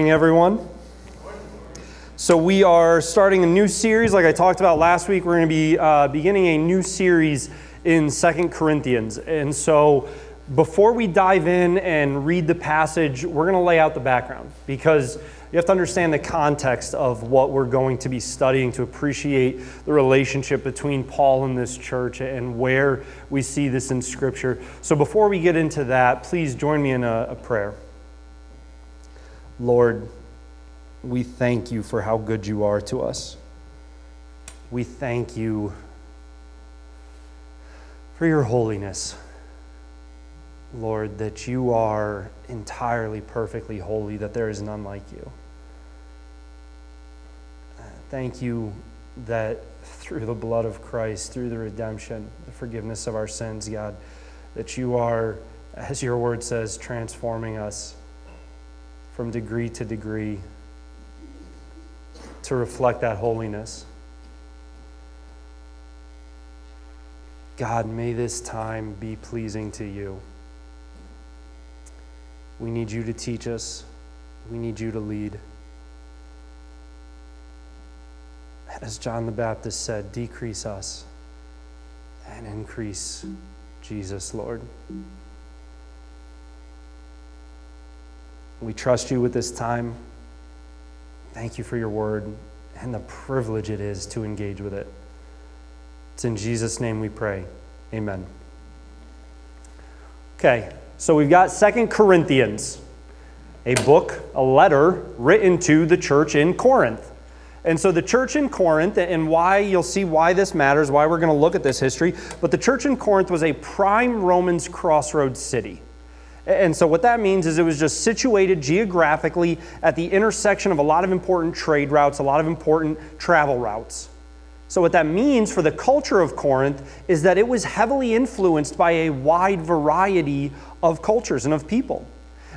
morning, everyone. So, we are starting a new series. Like I talked about last week, we're going to be uh, beginning a new series in Second Corinthians. And so, before we dive in and read the passage, we're going to lay out the background because you have to understand the context of what we're going to be studying to appreciate the relationship between Paul and this church and where we see this in Scripture. So, before we get into that, please join me in a, a prayer. Lord, we thank you for how good you are to us. We thank you for your holiness. Lord, that you are entirely perfectly holy, that there is none like you. Uh, thank you that through the blood of Christ, through the redemption, the forgiveness of our sins, God, that you are, as your word says, transforming us from degree to degree to reflect that holiness. God, may this time be pleasing to you. We need you to teach us, we need you to lead. As John the Baptist said, decrease us and increase Jesus, Lord. We trust you with this time. Thank you for your word and the privilege it is to engage with it. It's in Jesus' name we pray. Amen. Okay, so we've got Second Corinthians, a book, a letter written to the church in Corinth. And so the church in Corinth, and why you'll see why this matters, why we're going to look at this history, but the church in Corinth was a prime Romans crossroads city. And so, what that means is it was just situated geographically at the intersection of a lot of important trade routes, a lot of important travel routes. So, what that means for the culture of Corinth is that it was heavily influenced by a wide variety of cultures and of people.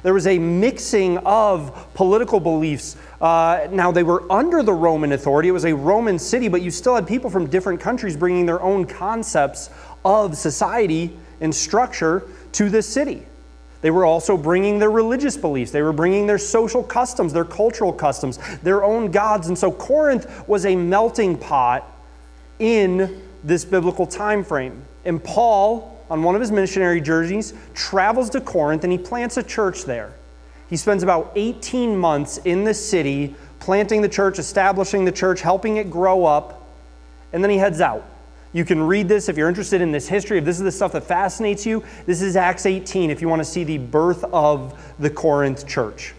There was a mixing of political beliefs. Uh, now, they were under the Roman authority, it was a Roman city, but you still had people from different countries bringing their own concepts of society and structure to this city. They were also bringing their religious beliefs. They were bringing their social customs, their cultural customs, their own gods. And so Corinth was a melting pot in this biblical time frame. And Paul, on one of his missionary journeys, travels to Corinth and he plants a church there. He spends about 18 months in the city planting the church, establishing the church, helping it grow up, and then he heads out. You can read this if you're interested in this history, if this is the stuff that fascinates you. This is Acts 18 if you want to see the birth of the Corinth church.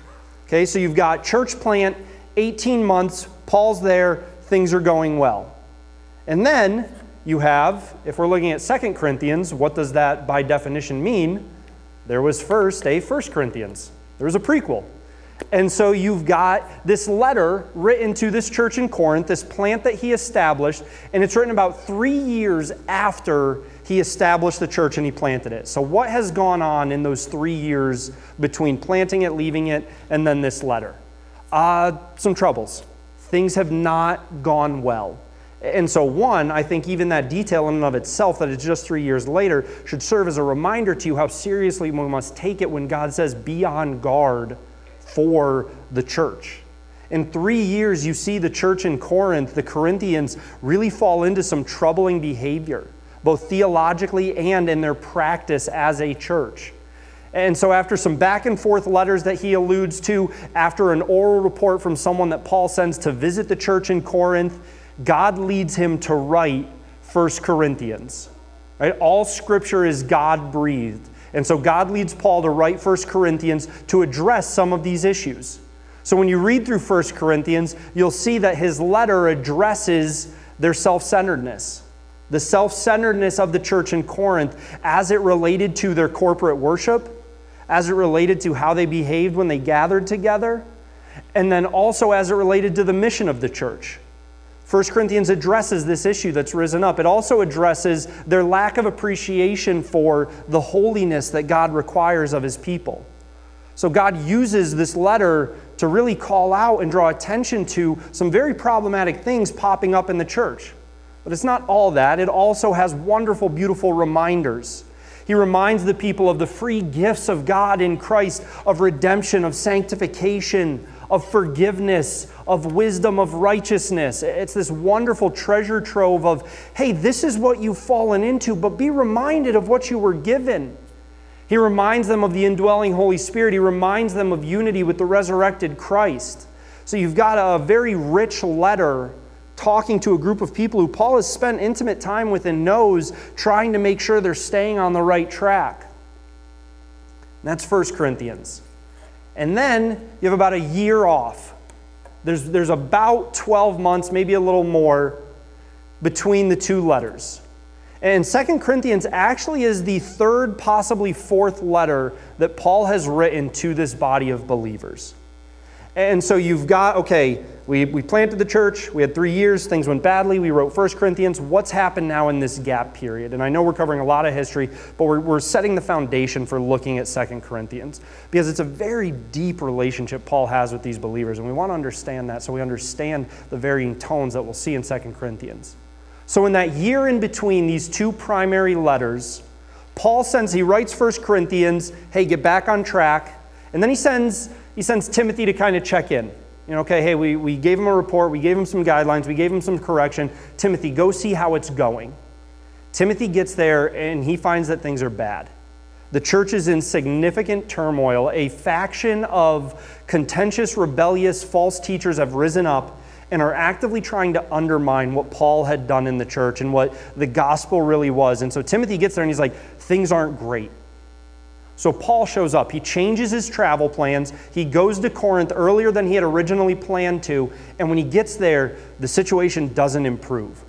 Okay, so you've got church plant, 18 months, Paul's there, things are going well. And then you have, if we're looking at Second Corinthians, what does that by definition mean? There was first a First Corinthians. There was a prequel. And so you've got this letter written to this church in Corinth, this plant that he established, and it's written about three years after he established the church and he planted it. So, what has gone on in those three years between planting it, leaving it, and then this letter? Uh, some troubles. Things have not gone well. And so, one, I think even that detail in and of itself, that it's just three years later, should serve as a reminder to you how seriously we must take it when God says, be on guard for the church. In three years, you see the church in Corinth, the Corinthians, really fall into some troubling behavior, both theologically and in their practice as a church. And so, after some back and forth letters that he alludes to, after an oral report from someone that Paul sends to visit the church in Corinth, God leads him to write 1 Corinthians. Right? All scripture is God breathed. And so God leads Paul to write 1 Corinthians to address some of these issues. So when you read through 1 Corinthians, you'll see that his letter addresses their self centeredness. The self centeredness of the church in Corinth as it related to their corporate worship, as it related to how they behaved when they gathered together, and then also as it related to the mission of the church. 1 Corinthians addresses this issue that's risen up. It also addresses their lack of appreciation for the holiness that God requires of his people. So God uses this letter to really call out and draw attention to some very problematic things popping up in the church. But it's not all that, it also has wonderful, beautiful reminders. He reminds the people of the free gifts of God in Christ, of redemption, of sanctification, of forgiveness, of wisdom, of righteousness. It's this wonderful treasure trove of, hey, this is what you've fallen into, but be reminded of what you were given. He reminds them of the indwelling Holy Spirit. He reminds them of unity with the resurrected Christ. So you've got a very rich letter talking to a group of people who Paul has spent intimate time with and knows, trying to make sure they're staying on the right track. That's 1 Corinthians. And then you have about a year off. There's, there's about 12 months, maybe a little more, between the two letters. And Second Corinthians actually is the third, possibly fourth letter that Paul has written to this body of believers. And so you've got, okay, we, we planted the church, we had three years, things went badly, we wrote First Corinthians. What's happened now in this gap period? And I know we're covering a lot of history, but we're, we're setting the foundation for looking at Second Corinthians because it's a very deep relationship Paul has with these believers, and we want to understand that so we understand the varying tones that we'll see in Second Corinthians. So, in that year in between these two primary letters, Paul sends, he writes First Corinthians, hey, get back on track. And then he sends, he sends Timothy to kind of check in. You know, okay, hey, we, we gave him a report, we gave him some guidelines, we gave him some correction. Timothy, go see how it's going. Timothy gets there and he finds that things are bad. The church is in significant turmoil. A faction of contentious, rebellious, false teachers have risen up and are actively trying to undermine what Paul had done in the church and what the gospel really was. And so Timothy gets there and he's like, things aren't great. So Paul shows up. He changes his travel plans. He goes to Corinth earlier than he had originally planned to. And when he gets there, the situation doesn't improve.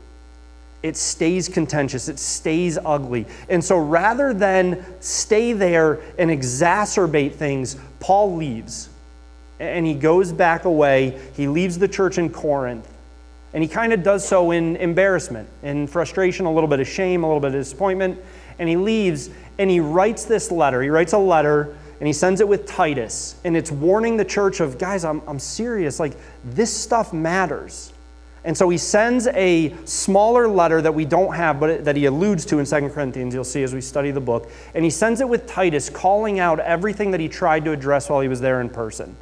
It stays contentious, it stays ugly. And so rather than stay there and exacerbate things, Paul leaves and he goes back away. He leaves the church in Corinth. And he kind of does so in embarrassment, in frustration, a little bit of shame, a little bit of disappointment. And he leaves and he writes this letter. He writes a letter and he sends it with Titus. And it's warning the church of, guys, I'm, I'm serious. Like, this stuff matters. And so he sends a smaller letter that we don't have, but that he alludes to in 2 Corinthians, you'll see as we study the book. And he sends it with Titus, calling out everything that he tried to address while he was there in person.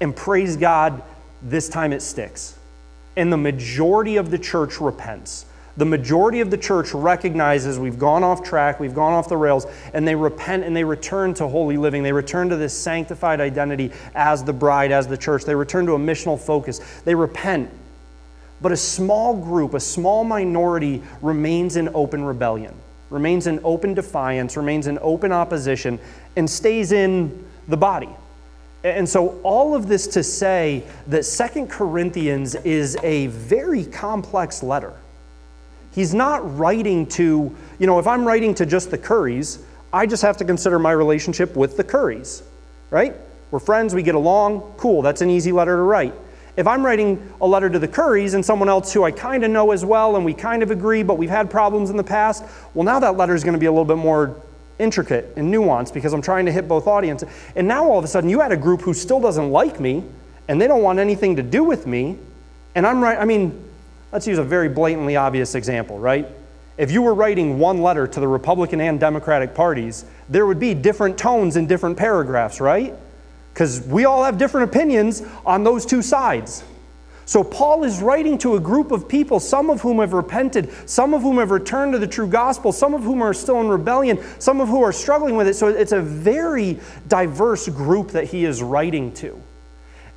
And praise God, this time it sticks. And the majority of the church repents. The majority of the church recognizes we've gone off track, we've gone off the rails, and they repent and they return to holy living. They return to this sanctified identity as the bride, as the church. They return to a missional focus. They repent. But a small group, a small minority, remains in open rebellion, remains in open defiance, remains in open opposition, and stays in the body. And so, all of this to say that Second Corinthians is a very complex letter. He's not writing to, you know, if I'm writing to just the Currys, I just have to consider my relationship with the Currys, right? We're friends, we get along, cool, that's an easy letter to write. If I'm writing a letter to the Currys and someone else who I kind of know as well and we kind of agree, but we've had problems in the past, well, now that letter is going to be a little bit more intricate and nuanced because I'm trying to hit both audiences. And now all of a sudden you had a group who still doesn't like me and they don't want anything to do with me. And I'm right, I mean, let's use a very blatantly obvious example, right? If you were writing one letter to the Republican and Democratic parties, there would be different tones in different paragraphs, right? Because we all have different opinions on those two sides. So, Paul is writing to a group of people, some of whom have repented, some of whom have returned to the true gospel, some of whom are still in rebellion, some of whom are struggling with it. So, it's a very diverse group that he is writing to.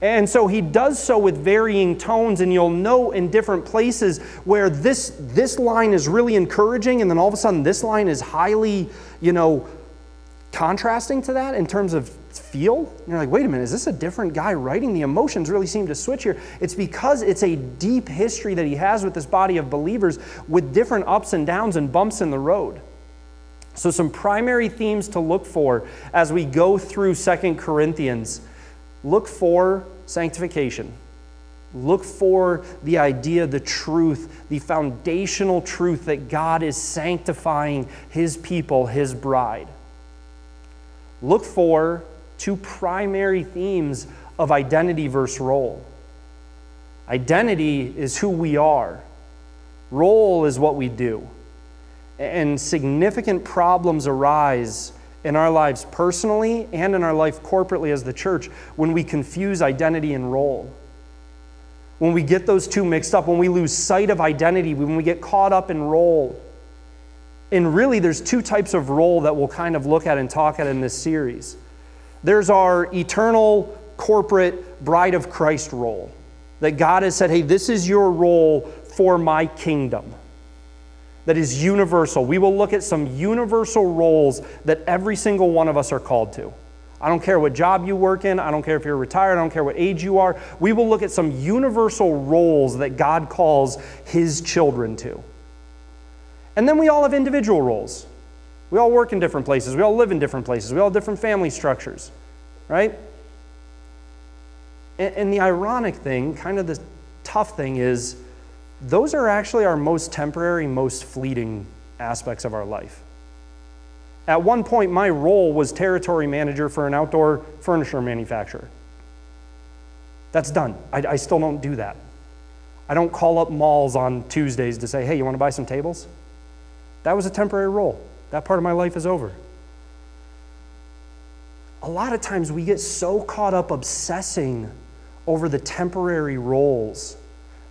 And so he does so with varying tones, and you'll know in different places where this, this line is really encouraging, and then all of a sudden this line is highly, you know, contrasting to that in terms of feel. And you're like, wait a minute, is this a different guy writing? The emotions really seem to switch here. It's because it's a deep history that he has with this body of believers with different ups and downs and bumps in the road. So, some primary themes to look for as we go through Second Corinthians look for sanctification. Look for the idea, the truth, the foundational truth that God is sanctifying His people, His bride. Look for two primary themes of identity versus role. Identity is who we are, role is what we do. And significant problems arise in our lives personally and in our life corporately as the church when we confuse identity and role. When we get those two mixed up, when we lose sight of identity, when we get caught up in role. And really, there's two types of role that we'll kind of look at and talk at in this series. There's our eternal corporate bride of Christ role that God has said, hey, this is your role for my kingdom that is universal. We will look at some universal roles that every single one of us are called to. I don't care what job you work in, I don't care if you're retired, I don't care what age you are. We will look at some universal roles that God calls His children to. And then we all have individual roles. We all work in different places, we all live in different places, we all have different family structures, right? And, and the ironic thing, kind of the tough thing, is those are actually our most temporary, most fleeting aspects of our life. At one point, my role was territory manager for an outdoor furniture manufacturer. That's done. I, I, still don't do that. I don't call up malls on Tuesdays to say, hey, you want to buy some tables? That was a temporary role. That part of my life is over. A lot of times we get so caught up obsessing over the temporary roles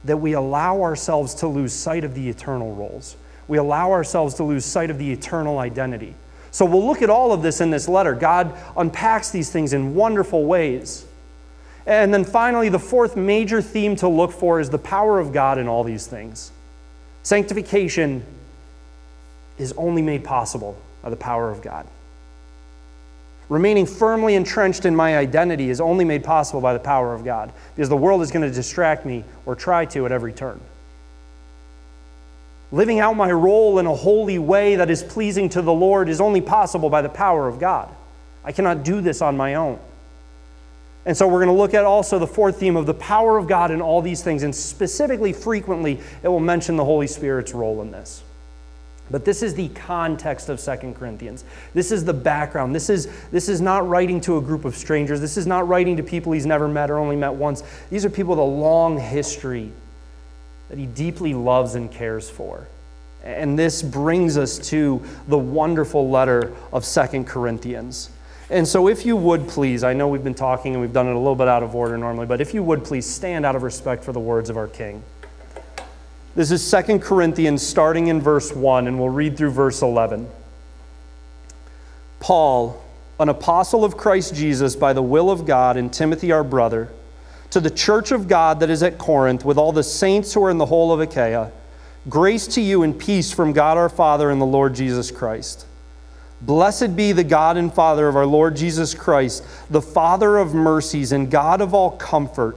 that we allow ourselves to lose sight of the eternal roles. We allow ourselves to lose sight of the eternal identity. So we'll look at all of this in this letter. God unpacks these things in wonderful ways. And then finally, the fourth major theme to look for is the power of God in all these things. Sanctification is only made possible by the power of God. Remaining firmly entrenched in my identity is only made possible by the power of God because the world is going to distract me or try to at every turn. Living out my role in a holy way that is pleasing to the Lord is only possible by the power of God. I cannot do this on my own. And so we're going to look at also the fourth theme of the power of God in all these things, and specifically, frequently, it will mention the Holy Spirit's role in this. But this is the context of Second Corinthians. This is the background. This is, this is not writing to a group of strangers. This is not writing to people he's never met or only met once. These are people with a long history that he deeply loves and cares for. And this brings us to the wonderful letter of Second Corinthians. And so, if you would please, I know we've been talking and we've done it a little bit out of order normally, but if you would please stand out of respect for the words of our King. This is Second Corinthians starting in verse 1, and we'll read through verse 11. Paul, an apostle of Christ Jesus by the will of God, and Timothy our brother, to the church of God that is at Corinth, with all the saints who are in the whole of Achaia, grace to you and peace from God our Father and the Lord Jesus Christ. Blessed be the God and Father of our Lord Jesus Christ, the Father of mercies and God of all comfort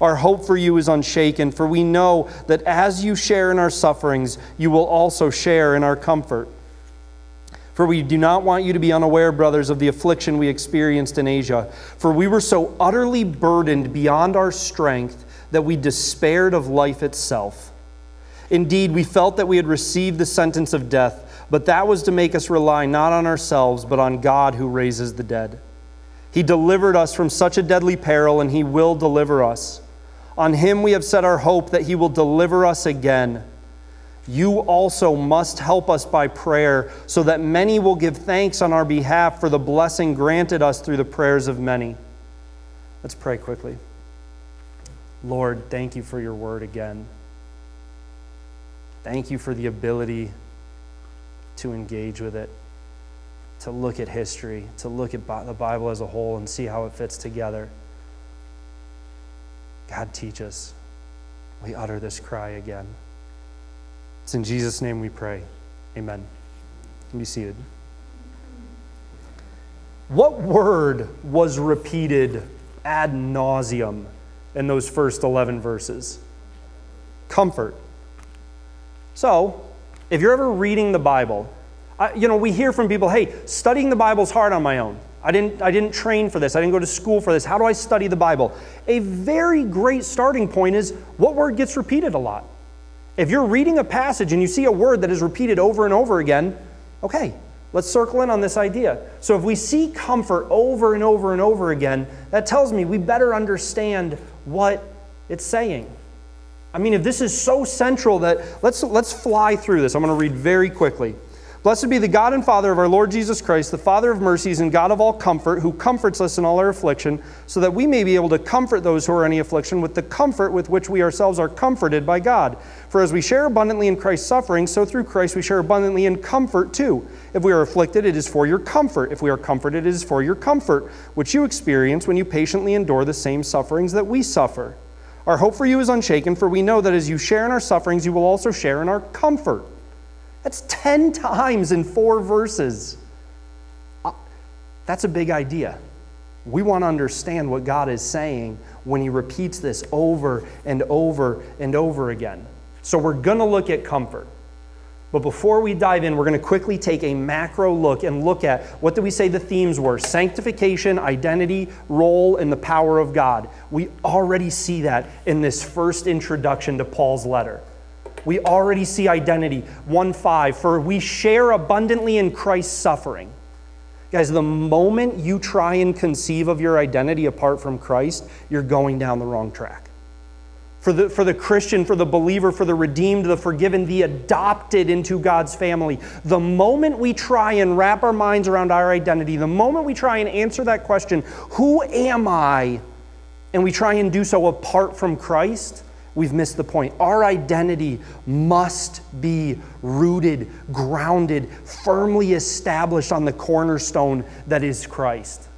Our hope for you is unshaken, for we know that as you share in our sufferings, you will also share in our comfort. For we do not want you to be unaware, brothers, of the affliction we experienced in Asia. For we were so utterly burdened beyond our strength that we despaired of life itself. Indeed, we felt that we had received the sentence of death, but that was to make us rely not on ourselves, but on God who raises the dead. He delivered us from such a deadly peril, and He will deliver us. On him we have set our hope that he will deliver us again. You also must help us by prayer, so that many will give thanks on our behalf for the blessing granted us through the prayers of many. Let's pray quickly. Lord, thank you for your word again. Thank you for the ability to engage with it, to look at history, to look at the Bible as a whole and see how it fits together. God, teach us. We utter this cry again. It's in Jesus' name we pray. Amen. Be seated. What word was repeated ad nauseum in those first 11 verses? Comfort. So, if you're ever reading the Bible, I, you know, we hear from people, hey, studying the Bible is hard on my own. I didn't, I didn't train for this. I didn't go to school for this. How do I study the Bible? A very great starting point is what word gets repeated a lot? If you're reading a passage and you see a word that is repeated over and over again, okay, let's circle in on this idea. So if we see comfort over and over and over again, that tells me we better understand what it's saying. I mean, if this is so central that let's, let's fly through this. I'm going to read very quickly. Blessed be the God and Father of our Lord Jesus Christ, the Father of mercies and God of all comfort, who comforts us in all our affliction, so that we may be able to comfort those who are in any affliction with the comfort with which we ourselves are comforted by God. For as we share abundantly in Christ's suffering, so through Christ we share abundantly in comfort too. If we are afflicted, it is for your comfort. If we are comforted, it is for your comfort, which you experience when you patiently endure the same sufferings that we suffer. Our hope for you is unshaken, for we know that as you share in our sufferings, you will also share in our comfort. That's 10 times in four verses. Uh, that's a big idea. We want to understand what God is saying when He repeats this over and over and over again. So we're going to look at comfort. But before we dive in, we're going to quickly take a macro look and look at what did we say the themes were sanctification, identity, role, and the power of God. We already see that in this first introduction to Paul's letter. We already see identity. 1 5, for we share abundantly in Christ's suffering. Guys, the moment you try and conceive of your identity apart from Christ, you're going down the wrong track. For the, for the Christian, for the believer, for the redeemed, the forgiven, the adopted into God's family, the moment we try and wrap our minds around our identity, the moment we try and answer that question, who am I? And we try and do so apart from Christ, we've missed the point. Our identity must be rooted, grounded, firmly established on the cornerstone that is Christ.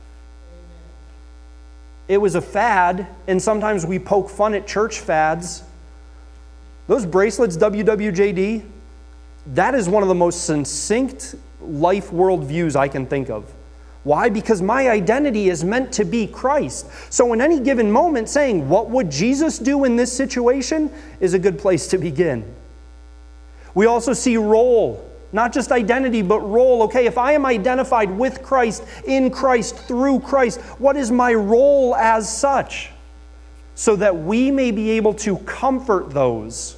It was a fad, and sometimes we poke fun at church fads. Those bracelets, WWJD, that is one of the most succinct life worldviews I can think of. Why? Because my identity is meant to be Christ. So, in any given moment, saying, What would Jesus do in this situation? is a good place to begin. We also see role, not just identity, but role. Okay, if I am identified with Christ, in Christ, through Christ, what is my role as such? So that we may be able to comfort those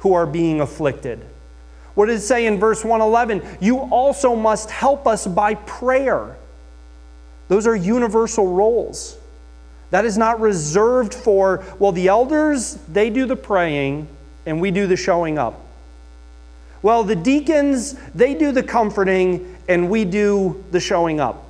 who are being afflicted. What does it say in verse 111? You also must help us by prayer. Those are universal roles. That is not reserved for, well, the elders, they do the praying and we do the showing up. Well, the deacons, they do the comforting and we do the showing up.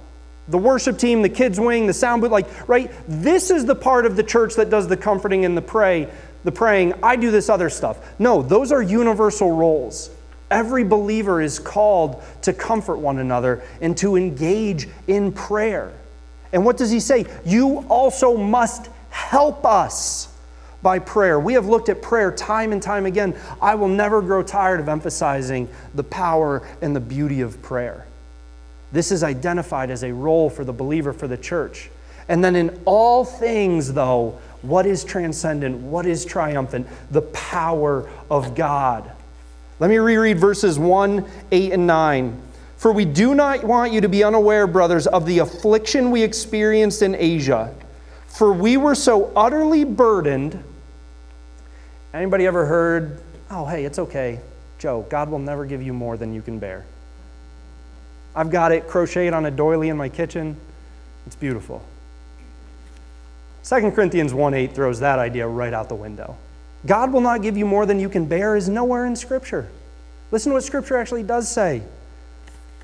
The worship team, the kids' wing, the sound booth, like, right? This is the part of the church that does the comforting and the pray, the praying. I do this other stuff. No, those are universal roles. Every believer is called to comfort one another and to engage in prayer. And what does he say? You also must help us by prayer. We have looked at prayer time and time again. I will never grow tired of emphasizing the power and the beauty of prayer. This is identified as a role for the believer, for the church. And then in all things, though, what is transcendent? What is triumphant? The power of God. Let me reread verses 1, 8, and 9. For we do not want you to be unaware, brothers, of the affliction we experienced in Asia. For we were so utterly burdened. Anybody ever heard, oh, hey, it's okay. Joe, God will never give you more than you can bear. I've got it crocheted on a doily in my kitchen. It's beautiful. 2 Corinthians 1 8 throws that idea right out the window. God will not give you more than you can bear is nowhere in Scripture. Listen to what Scripture actually does say.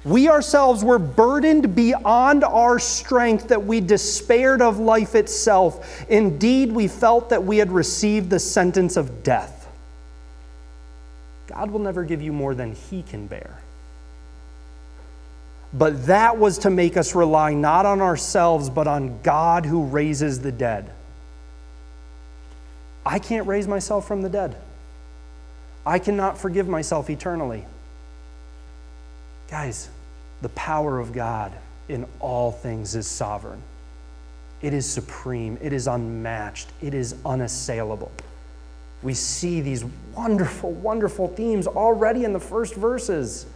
We ourselves were burdened beyond our strength that we despaired of life itself. Indeed, we felt that we had received the sentence of death. God will never give you more than He can bear. But that was to make us rely not on ourselves, but on God who raises the dead. I can't raise myself from the dead. I cannot forgive myself eternally. Guys, the power of God in all things is sovereign. It is supreme. It is unmatched. It is unassailable. We see these wonderful, wonderful themes already in the first verses.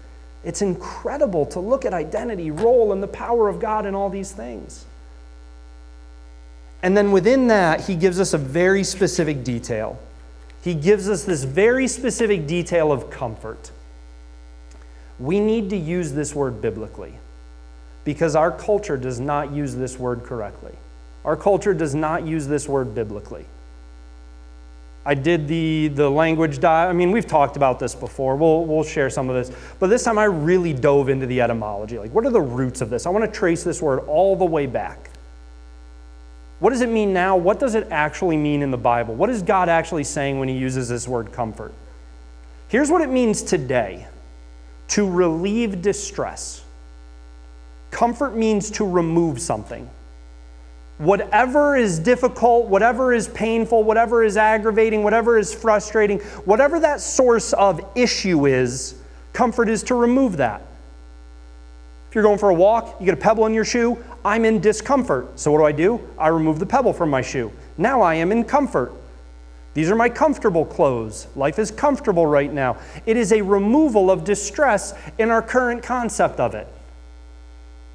It's incredible to look at identity, role, and the power of God in all these things. And then within that, he gives us a very specific detail. He gives us this very specific detail of comfort. We need to use this word biblically because our culture does not use this word correctly. Our culture does not use this word biblically. I did the, the language dive. I mean, we've talked about this before. We'll, we'll share some of this. But this time I really dove into the etymology. Like, what are the roots of this? I want to trace this word all the way back. What does it mean now? What does it actually mean in the Bible? What is God actually saying when he uses this word comfort? Here's what it means today to relieve distress. Comfort means to remove something. Whatever is difficult, whatever is painful, whatever is aggravating, whatever is frustrating, whatever that source of issue is, comfort is to remove that. If you're going for a walk, you get a pebble in your shoe, I'm in discomfort. So what do I do? I remove the pebble from my shoe. Now I am in comfort. These are my comfortable clothes. Life is comfortable right now. It is a removal of distress in our current concept of it.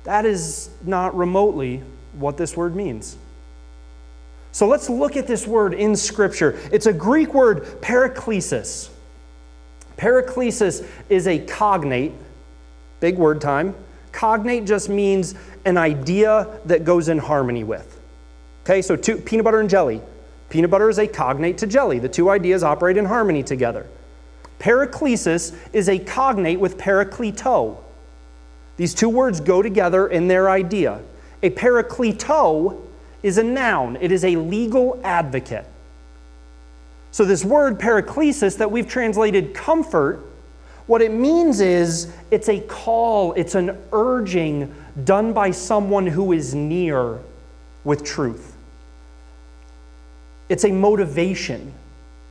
That is not remotely what this word means. So let's look at this word in Scripture. It's a Greek word, paraklesis. Paraklesis is a cognate, big word time. Cognate just means an idea that goes in harmony with. Okay, so two, peanut butter and jelly. Peanut butter is a cognate to jelly. The two ideas operate in harmony together. Paraklesis is a cognate with parakleto. These two words go together in their idea. A parakleto is a noun, it is a legal advocate. So, this word paraklesis that we've translated comfort what it means is it's a call, it's an urging done by someone who is near with truth. It's a motivation.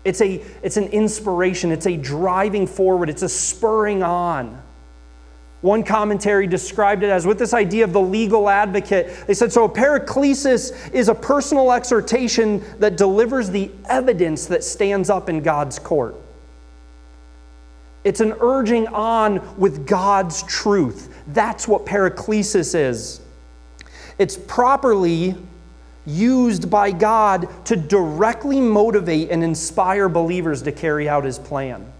It's, a, it's an inspiration. It's a driving forward. It's a spurring on. One commentary described it as with this idea of the legal advocate. They said, so a paraklesis is a personal exhortation that delivers the evidence that stands up in God's court. It's an urging on with God's truth. That's what paraklesis is. It's properly used by God to directly motivate and inspire believers to carry out his plan.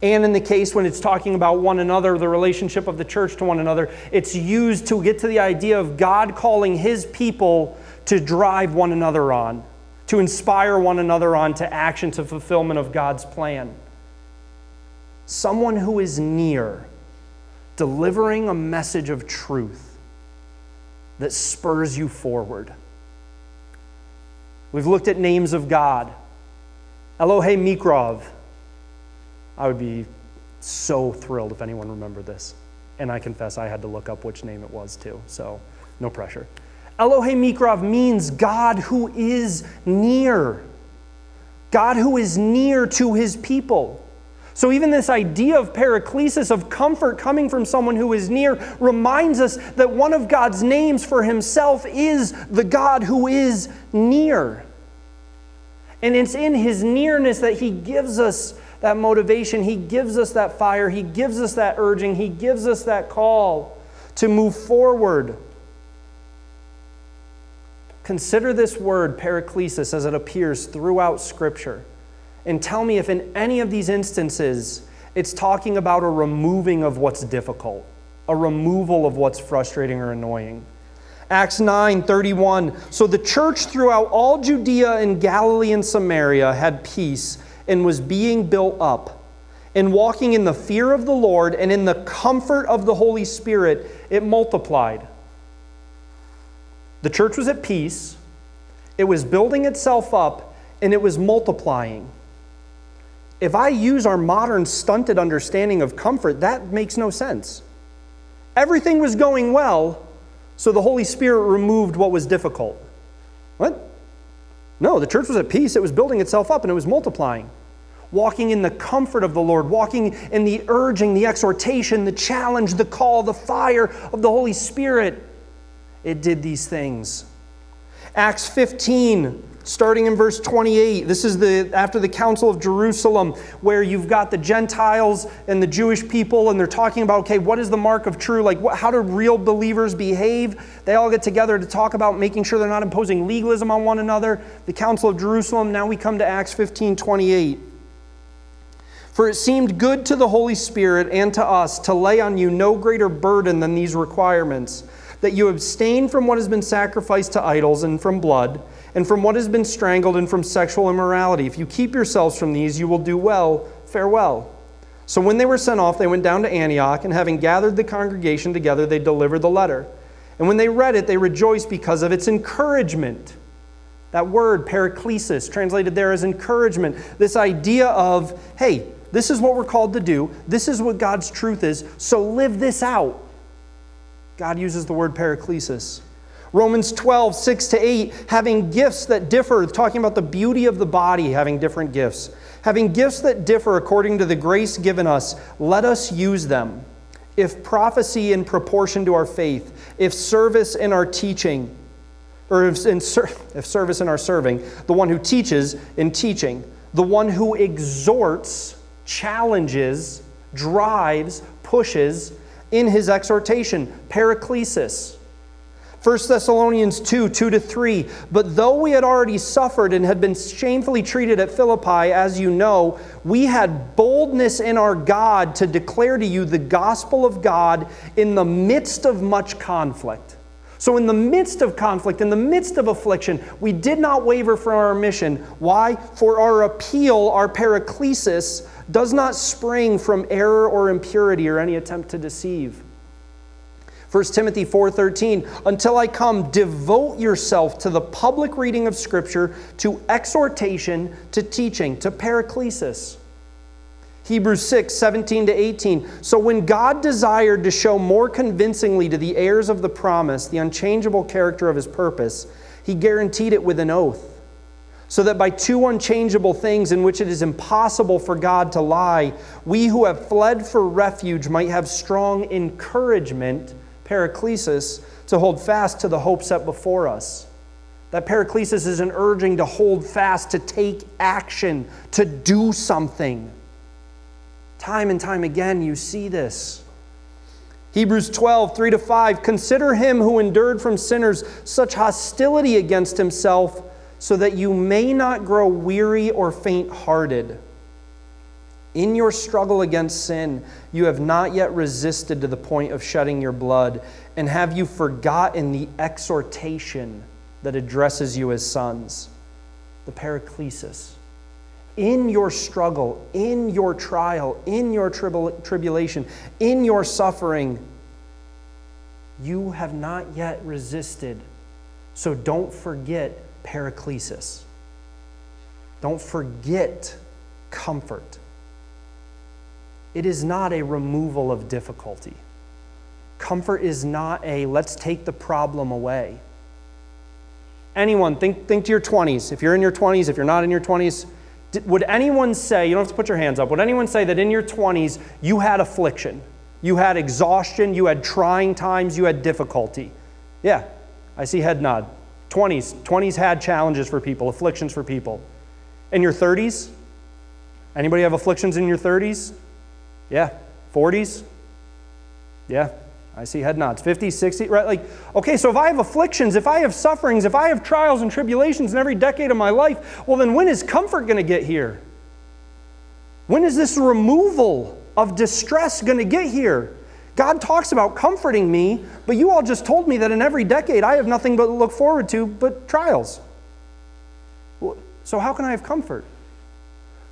And in the case when it's talking about one another, the relationship of the church to one another, it's used to get to the idea of God calling his people to drive one another on, to inspire one another on to action, to fulfillment of God's plan someone who is near, delivering a message of truth that spurs you forward. We've looked at names of God. Elohe Mikrov. I would be so thrilled if anyone remembered this. And I confess I had to look up which name it was too, so no pressure. Elohe Mikrov means God who is near. God who is near to his people. So, even this idea of paraklesis, of comfort coming from someone who is near, reminds us that one of God's names for himself is the God who is near. And it's in his nearness that he gives us that motivation, he gives us that fire, he gives us that urging, he gives us that call to move forward. Consider this word, paraklesis, as it appears throughout Scripture and tell me if in any of these instances it's talking about a removing of what's difficult, a removal of what's frustrating or annoying. Acts 9 31. So the church throughout all Judea and Galilee and Samaria had peace and was being built up. And walking in the fear of the Lord and in the comfort of the Holy Spirit, it multiplied. The church was at peace, it was building itself up, and it was multiplying if I use our modern stunted understanding of comfort, that makes no sense. Everything was going well, so the Holy Spirit removed what was difficult. What? No, the church was at peace. It was building itself up and it was multiplying. Walking in the comfort of the Lord, walking in the urging, the exhortation, the challenge, the call, the fire of the Holy Spirit. It did these things. Acts 15 starting in verse 28. This is the after the Council of Jerusalem, where you've got the Gentiles and the Jewish people, and they're talking about, okay, what is the mark of true? Like, what, how do real believers behave? They all get together to talk about making sure they're not imposing legalism on one another. The Council of Jerusalem. Now we come to Acts 15 28. For it seemed good to the Holy Spirit and to us to lay on you no greater burden than these requirements that you abstain from what has been sacrificed to idols and from blood and from what has been strangled, and from sexual immorality. If you keep yourselves from these, you will do well. Farewell. So when they were sent off, they went down to Antioch, and having gathered the congregation together, they delivered the letter. And when they read it, they rejoiced because of its encouragement. That word, paraklesis, translated there as encouragement. This idea of, hey, this is what we're called to do, this is what God's truth is, so live this out. God uses the word paraklesis. Romans 12, 6 to 8, having gifts that differ, talking about the beauty of the body, having different gifts. Having gifts that differ according to the grace given us, let us use them. If prophecy in proportion to our faith, if service in our teaching, or if, in ser- if service in our serving, the one who teaches in teaching, the one who exhorts, challenges, drives, pushes in his exhortation, paraklesis 1 Thessalonians 2 2 to 3. But though we had already suffered and had been shamefully treated at Philippi, as you know, we had boldness in our God to declare to you the gospel of God in the midst of much conflict. So, in the midst of conflict, in the midst of affliction, we did not waver from our mission. Why? For our appeal, our paraklesis, does not spring from error or impurity or any attempt to deceive. 1 Timothy 4:13 Until I come devote yourself to the public reading of scripture to exhortation to teaching to paraklesis Hebrews 6, 17 to 18. So when God desired to show more convincingly to the heirs of the promise the unchangeable character of his purpose, he guaranteed it with an oath. So that by two unchangeable things in which it is impossible for God to lie, we who have fled for refuge might have strong encouragement paraklesis, to hold fast to the hope set before us. That paraklesis is an urging to hold fast, to take action, to do something. Time and time again, you see this. Hebrews 12, 3 to 5. Consider him who endured from sinners such hostility against himself, so that you may not grow weary or faint hearted. In your struggle against sin, you have not yet resisted to the point of shedding your blood. And have you forgotten the exhortation that addresses you as sons? The paraklesis. In your struggle, in your trial, in your tribulation, in your suffering, you have not yet resisted. So don't forget paraklesis. Don't forget comfort. It is not a removal of difficulty. Comfort is not a let's take the problem away. Anyone, think, think to your 20s. If you're in your 20s, if you're not in your 20s, would anyone say, you don't have to put your hands up, would anyone say that in your 20s you had affliction? You had exhaustion, you had trying times, you had difficulty? Yeah, I see head nod. 20s, 20s had challenges for people, afflictions for people. In your 30s? Anybody have afflictions in your 30s? Yeah. 40s? Yeah. I see head nods. 50, 60, right? Like, okay, so if I have afflictions, if I have sufferings, if I have trials and tribulations in every decade of my life, well, then when is comfort going to get here? When is this removal of distress going to get here? God talks about comforting me, but you all just told me that in every decade I have nothing but look forward to but trials. So, how can I have comfort?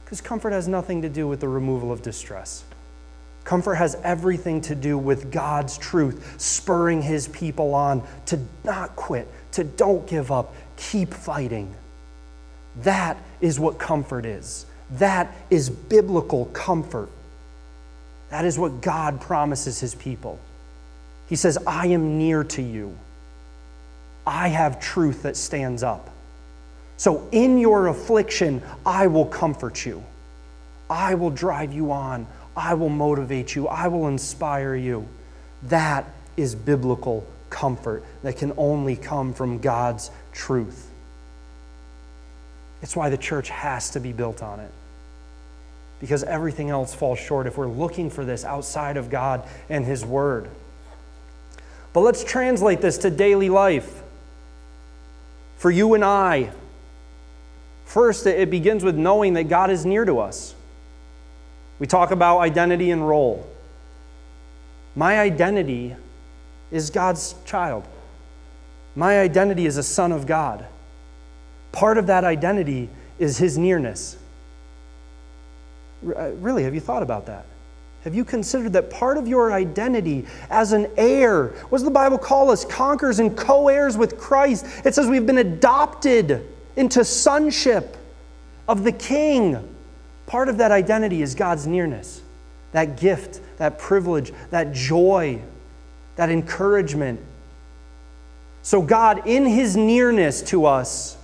Because comfort has nothing to do with the removal of distress. Comfort has everything to do with God's truth, spurring his people on to not quit, to don't give up, keep fighting. That is what comfort is. That is biblical comfort. That is what God promises his people. He says, I am near to you. I have truth that stands up. So in your affliction, I will comfort you. I will drive you on. I will motivate you, I will inspire you. That is biblical comfort that can only come from God's truth. It's why the church has to be built on it. Because everything else falls short if we're looking for this outside of God and His Word. But let's translate this to daily life. For you and I, first, it begins with knowing that God is near to us. We talk about identity and role. My identity is God's child. My identity is a son of God. Part of that identity is his nearness. Uh, really, have you thought about that? Have you considered that part of your identity as an heir, what does the Bible call us? Conquerors and co heirs with Christ. It says we've been adopted into sonship of the King. Part of that identity is God's nearness, that gift, that privilege, that joy, that encouragement. So, God, in His nearness to us,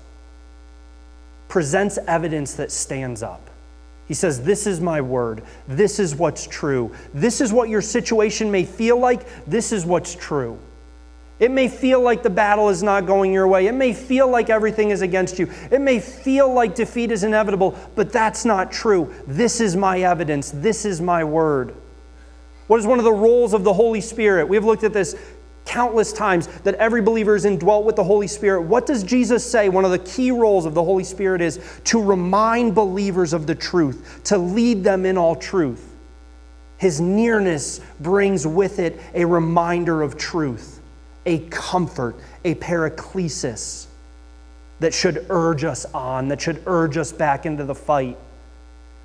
presents evidence that stands up. He says, This is my word. This is what's true. This is what your situation may feel like. This is what's true. It may feel like the battle is not going your way. It may feel like everything is against you. It may feel like defeat is inevitable, but that's not true. This is my evidence. This is my word. What is one of the roles of the Holy Spirit? We've looked at this countless times that every believer is indwelt with the Holy Spirit. What does Jesus say? One of the key roles of the Holy Spirit is to remind believers of the truth, to lead them in all truth. His nearness brings with it a reminder of truth, a comfort, a paraclesis that should urge us on, that should urge us back into the fight.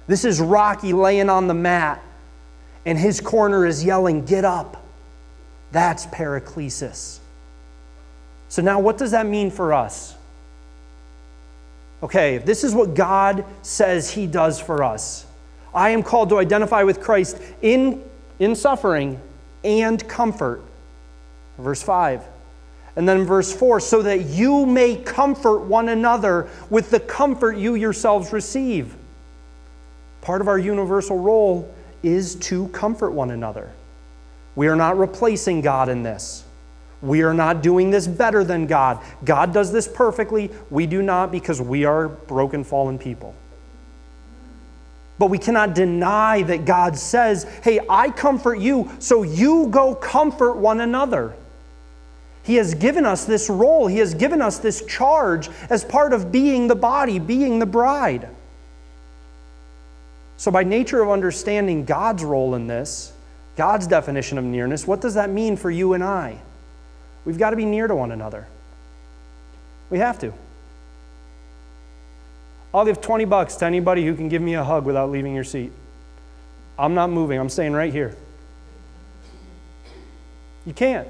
This is Rocky laying on the mat, and his corner is yelling, Get up. That's paraclesis. So, now what does that mean for us? Okay, if this is what God says He does for us, I am called to identify with Christ in, in suffering and comfort. Verse 5. And then verse 4 so that you may comfort one another with the comfort you yourselves receive. Part of our universal role is to comfort one another. We are not replacing God in this. We are not doing this better than God. God does this perfectly. We do not because we are broken, fallen people. But we cannot deny that God says, Hey, I comfort you, so you go comfort one another. He has given us this role, He has given us this charge as part of being the body, being the bride. So, by nature of understanding God's role in this, God's definition of nearness, what does that mean for you and I? We've got to be near to one another. We have to. I'll give 20 bucks to anybody who can give me a hug without leaving your seat. I'm not moving, I'm staying right here. You can't.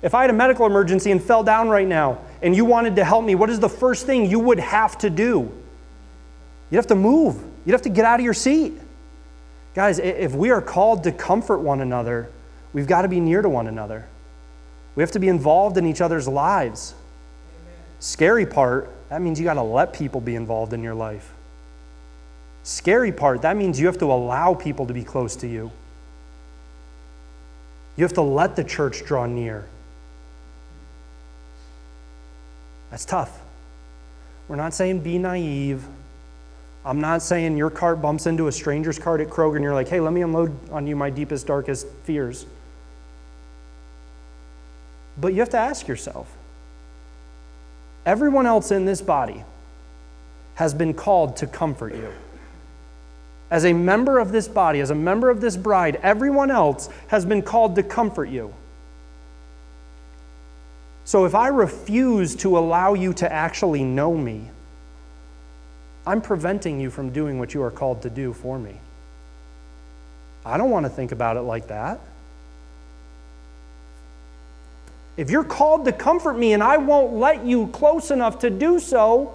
If I had a medical emergency and fell down right now and you wanted to help me, what is the first thing you would have to do? You'd have to move, you'd have to get out of your seat. Guys, if we are called to comfort one another, we've got to be near to one another. We have to be involved in each other's lives. Amen. Scary part, that means you got to let people be involved in your life. Scary part, that means you have to allow people to be close to you. You have to let the church draw near. That's tough. We're not saying be naive. I'm not saying your cart bumps into a stranger's cart at Kroger and you're like, hey, let me unload on you my deepest, darkest fears. But you have to ask yourself everyone else in this body has been called to comfort you. As a member of this body, as a member of this bride, everyone else has been called to comfort you. So if I refuse to allow you to actually know me, I'm preventing you from doing what you are called to do for me. I don't want to think about it like that. If you're called to comfort me and I won't let you close enough to do so,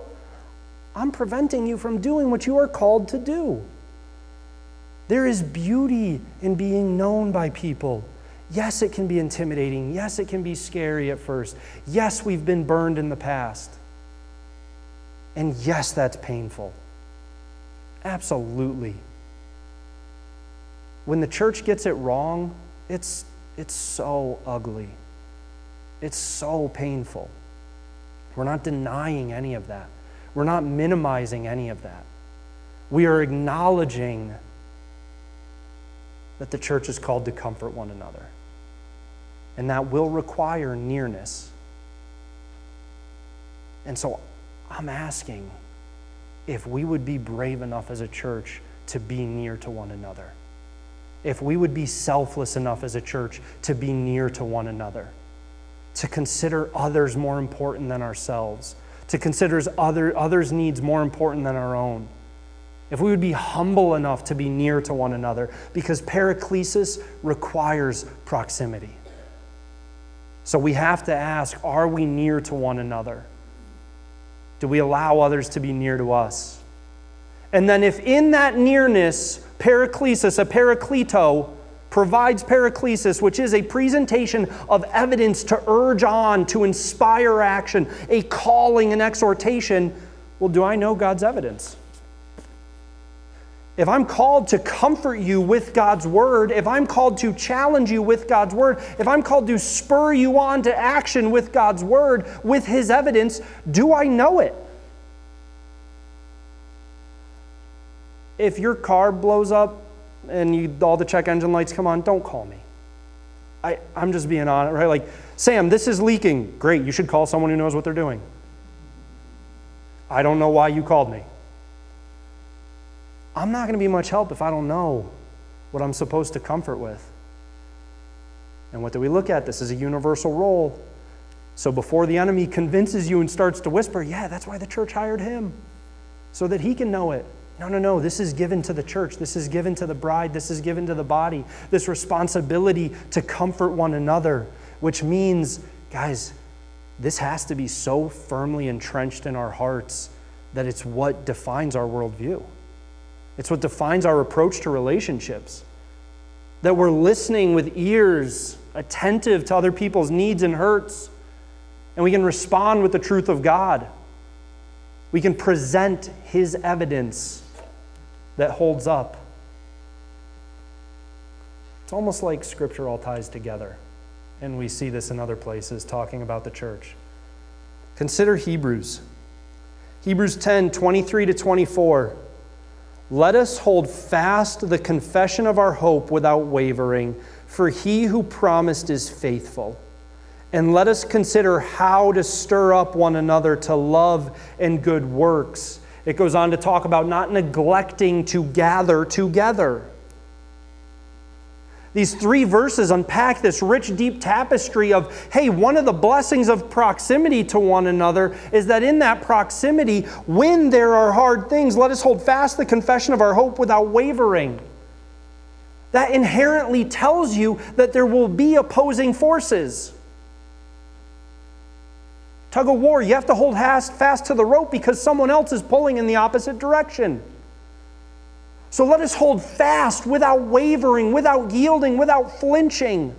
I'm preventing you from doing what you are called to do. There is beauty in being known by people. Yes, it can be intimidating. Yes, it can be scary at first. Yes, we've been burned in the past. And yes, that's painful. Absolutely. When the church gets it wrong, it's, it's so ugly. It's so painful. We're not denying any of that. We're not minimizing any of that. We are acknowledging that the church is called to comfort one another. And that will require nearness. And so I'm asking if we would be brave enough as a church to be near to one another. If we would be selfless enough as a church to be near to one another, to consider others more important than ourselves, to consider other, others' needs more important than our own. If we would be humble enough to be near to one another, because paraclesis requires proximity. So we have to ask are we near to one another? Do we allow others to be near to us? And then, if in that nearness, paraclesis, a parakleto, provides paraclesis, which is a presentation of evidence to urge on, to inspire action, a calling, an exhortation, well, do I know God's evidence? If I'm called to comfort you with God's word, if I'm called to challenge you with God's word, if I'm called to spur you on to action with God's word, with His evidence, do I know it? If your car blows up and you, all the check engine lights come on, don't call me. I, I'm just being honest, right? Like, Sam, this is leaking. Great, you should call someone who knows what they're doing. I don't know why you called me. I'm not going to be much help if I don't know what I'm supposed to comfort with. And what do we look at? This is a universal role. So before the enemy convinces you and starts to whisper, yeah, that's why the church hired him, so that he can know it. No, no, no. This is given to the church. This is given to the bride. This is given to the body. This responsibility to comfort one another, which means, guys, this has to be so firmly entrenched in our hearts that it's what defines our worldview. It's what defines our approach to relationships. That we're listening with ears, attentive to other people's needs and hurts, and we can respond with the truth of God. We can present His evidence that holds up. It's almost like Scripture all ties together, and we see this in other places talking about the church. Consider Hebrews. Hebrews 10 23 to 24. Let us hold fast the confession of our hope without wavering, for he who promised is faithful. And let us consider how to stir up one another to love and good works. It goes on to talk about not neglecting to gather together. These three verses unpack this rich, deep tapestry of hey, one of the blessings of proximity to one another is that in that proximity, when there are hard things, let us hold fast the confession of our hope without wavering. That inherently tells you that there will be opposing forces. Tug of war, you have to hold fast to the rope because someone else is pulling in the opposite direction. So let us hold fast without wavering, without yielding, without flinching.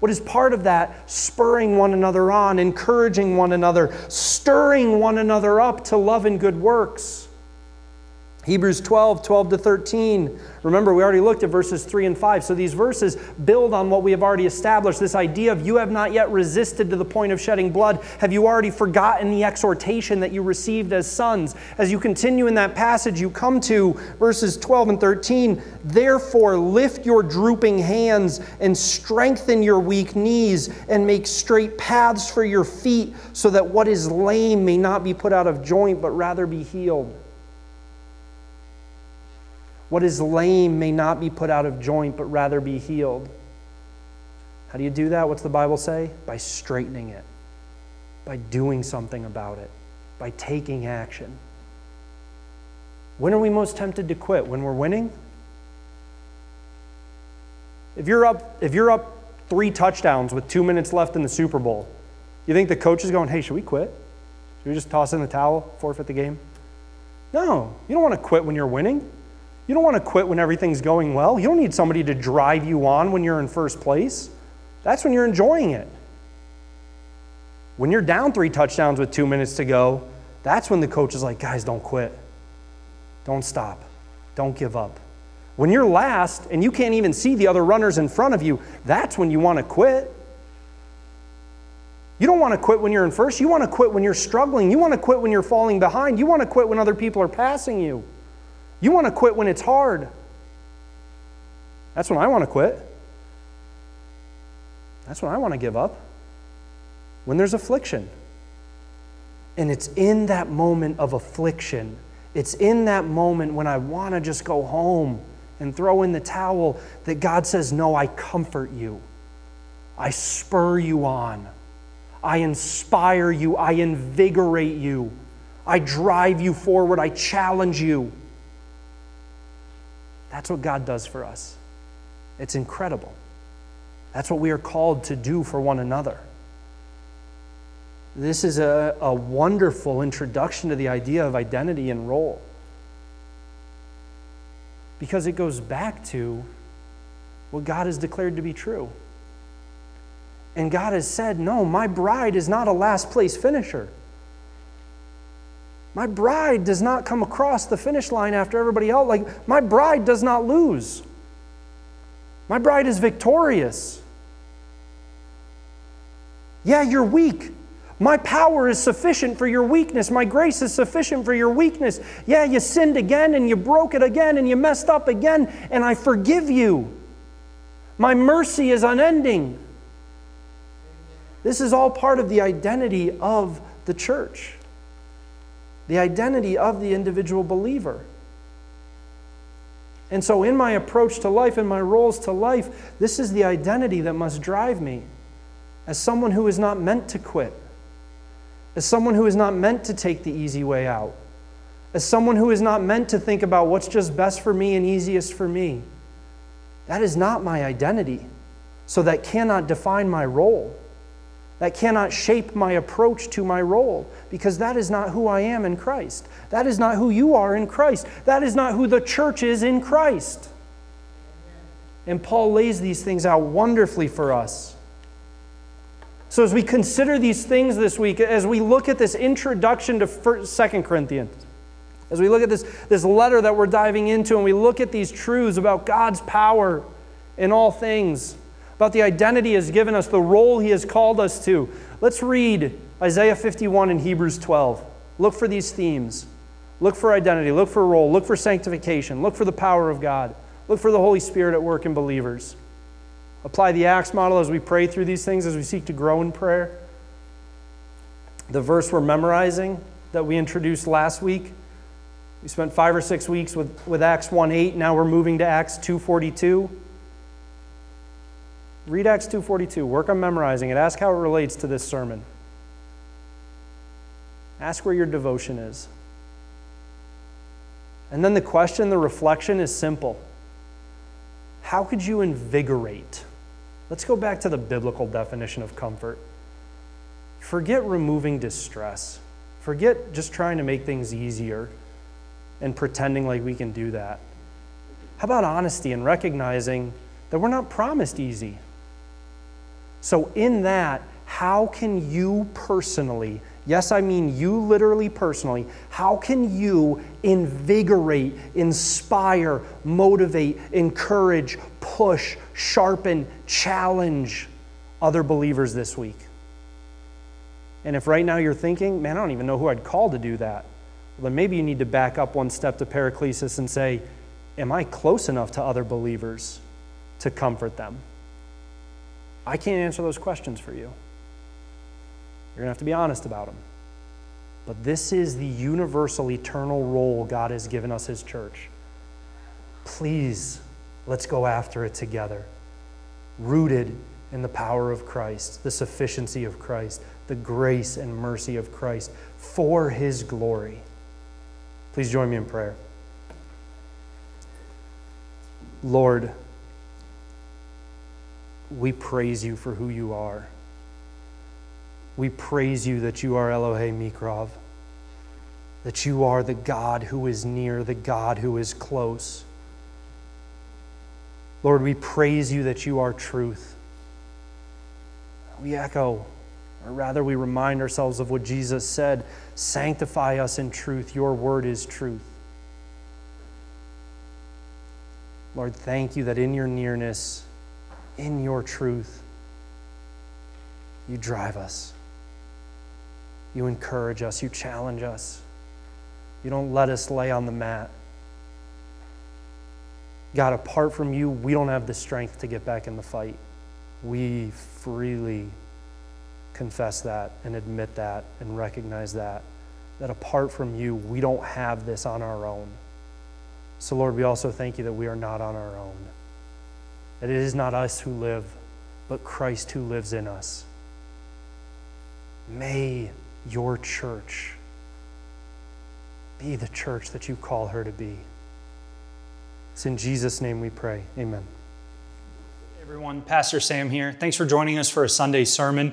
What is part of that? Spurring one another on, encouraging one another, stirring one another up to love and good works. Hebrews 12, 12 to 13. Remember, we already looked at verses 3 and 5. So these verses build on what we have already established this idea of you have not yet resisted to the point of shedding blood. Have you already forgotten the exhortation that you received as sons? As you continue in that passage, you come to verses 12 and 13. Therefore, lift your drooping hands and strengthen your weak knees and make straight paths for your feet, so that what is lame may not be put out of joint, but rather be healed. What is lame may not be put out of joint, but rather be healed. How do you do that? What's the Bible say? By straightening it, by doing something about it, by taking action. When are we most tempted to quit? When we're winning? If you're up, if you're up three touchdowns with two minutes left in the Super Bowl, you think the coach is going, hey, should we quit? Should we just toss in the towel, forfeit the game? No, you don't want to quit when you're winning. You don't want to quit when everything's going well. You don't need somebody to drive you on when you're in first place. That's when you're enjoying it. When you're down three touchdowns with two minutes to go, that's when the coach is like, guys, don't quit. Don't stop. Don't give up. When you're last and you can't even see the other runners in front of you, that's when you want to quit. You don't want to quit when you're in first. You want to quit when you're struggling. You want to quit when you're falling behind. You want to quit when other people are passing you. You want to quit when it's hard. That's when I want to quit. That's when I want to give up. When there's affliction. And it's in that moment of affliction, it's in that moment when I want to just go home and throw in the towel that God says, No, I comfort you. I spur you on. I inspire you. I invigorate you. I drive you forward. I challenge you. That's what God does for us. It's incredible. That's what we are called to do for one another. This is a, a wonderful introduction to the idea of identity and role because it goes back to what God has declared to be true. And God has said, No, my bride is not a last place finisher. My bride does not come across the finish line after everybody else. Like, my bride does not lose. My bride is victorious. Yeah, you're weak. My power is sufficient for your weakness. My grace is sufficient for your weakness. Yeah, you sinned again and you broke it again and you messed up again, and I forgive you. My mercy is unending. This is all part of the identity of the church, the identity of the individual believer. And so, in my approach to life and my roles to life, this is the identity that must drive me as someone who is not meant to quit as someone who is not meant to take the easy way out, as someone who is not meant to think about what's just best for me and easiest for me. That is not my identity. So that cannot define my role. That cannot shape my approach to my role because that is not who I am in Christ. That is not who you are in Christ. That is not who the church is in Christ. And Paul lays these things out wonderfully for us. So, as we consider these things this week, as we look at this introduction to Second Corinthians, as we look at this, this letter that we're diving into, and we look at these truths about God's power in all things, about the identity He has given us, the role He has called us to, let's read Isaiah 51 and Hebrews 12. Look for these themes. Look for identity, look for role, look for sanctification, look for the power of God, look for the Holy Spirit at work in believers. Apply the Acts model as we pray through these things, as we seek to grow in prayer. The verse we're memorizing that we introduced last week, we spent five or six weeks with, with Acts 1 8. Now we're moving to Acts 2.42. Read Acts 2.42. Work on memorizing it. Ask how it relates to this sermon. Ask where your devotion is. And then the question, the reflection is simple. How could you invigorate Let's go back to the biblical definition of comfort. Forget removing distress. Forget just trying to make things easier and pretending like we can do that. How about honesty and recognizing that we're not promised easy? So, in that, how can you personally, yes, I mean you literally personally, how can you invigorate, inspire, motivate, encourage, push, sharpen, challenge other believers this week. And if right now you're thinking, man, I don't even know who I'd call to do that, well, then maybe you need to back up one step to paraclesis and say, Am I close enough to other believers to comfort them? I can't answer those questions for you. You're going to have to be honest about them. But this is the universal, eternal role God has given us, His church. Please Let's go after it together. Rooted in the power of Christ, the sufficiency of Christ, the grace and mercy of Christ for His glory. Please join me in prayer. Lord, we praise you for who you are. We praise you that you are Elohe Mikrov, that you are the God who is near, the God who is close. Lord, we praise you that you are truth. We echo, or rather, we remind ourselves of what Jesus said Sanctify us in truth. Your word is truth. Lord, thank you that in your nearness, in your truth, you drive us. You encourage us, you challenge us. You don't let us lay on the mat. God, apart from you, we don't have the strength to get back in the fight. We freely confess that and admit that and recognize that. That apart from you, we don't have this on our own. So, Lord, we also thank you that we are not on our own. That it is not us who live, but Christ who lives in us. May your church be the church that you call her to be. It's in Jesus' name we pray. Amen. Everyone, Pastor Sam here. Thanks for joining us for a Sunday sermon.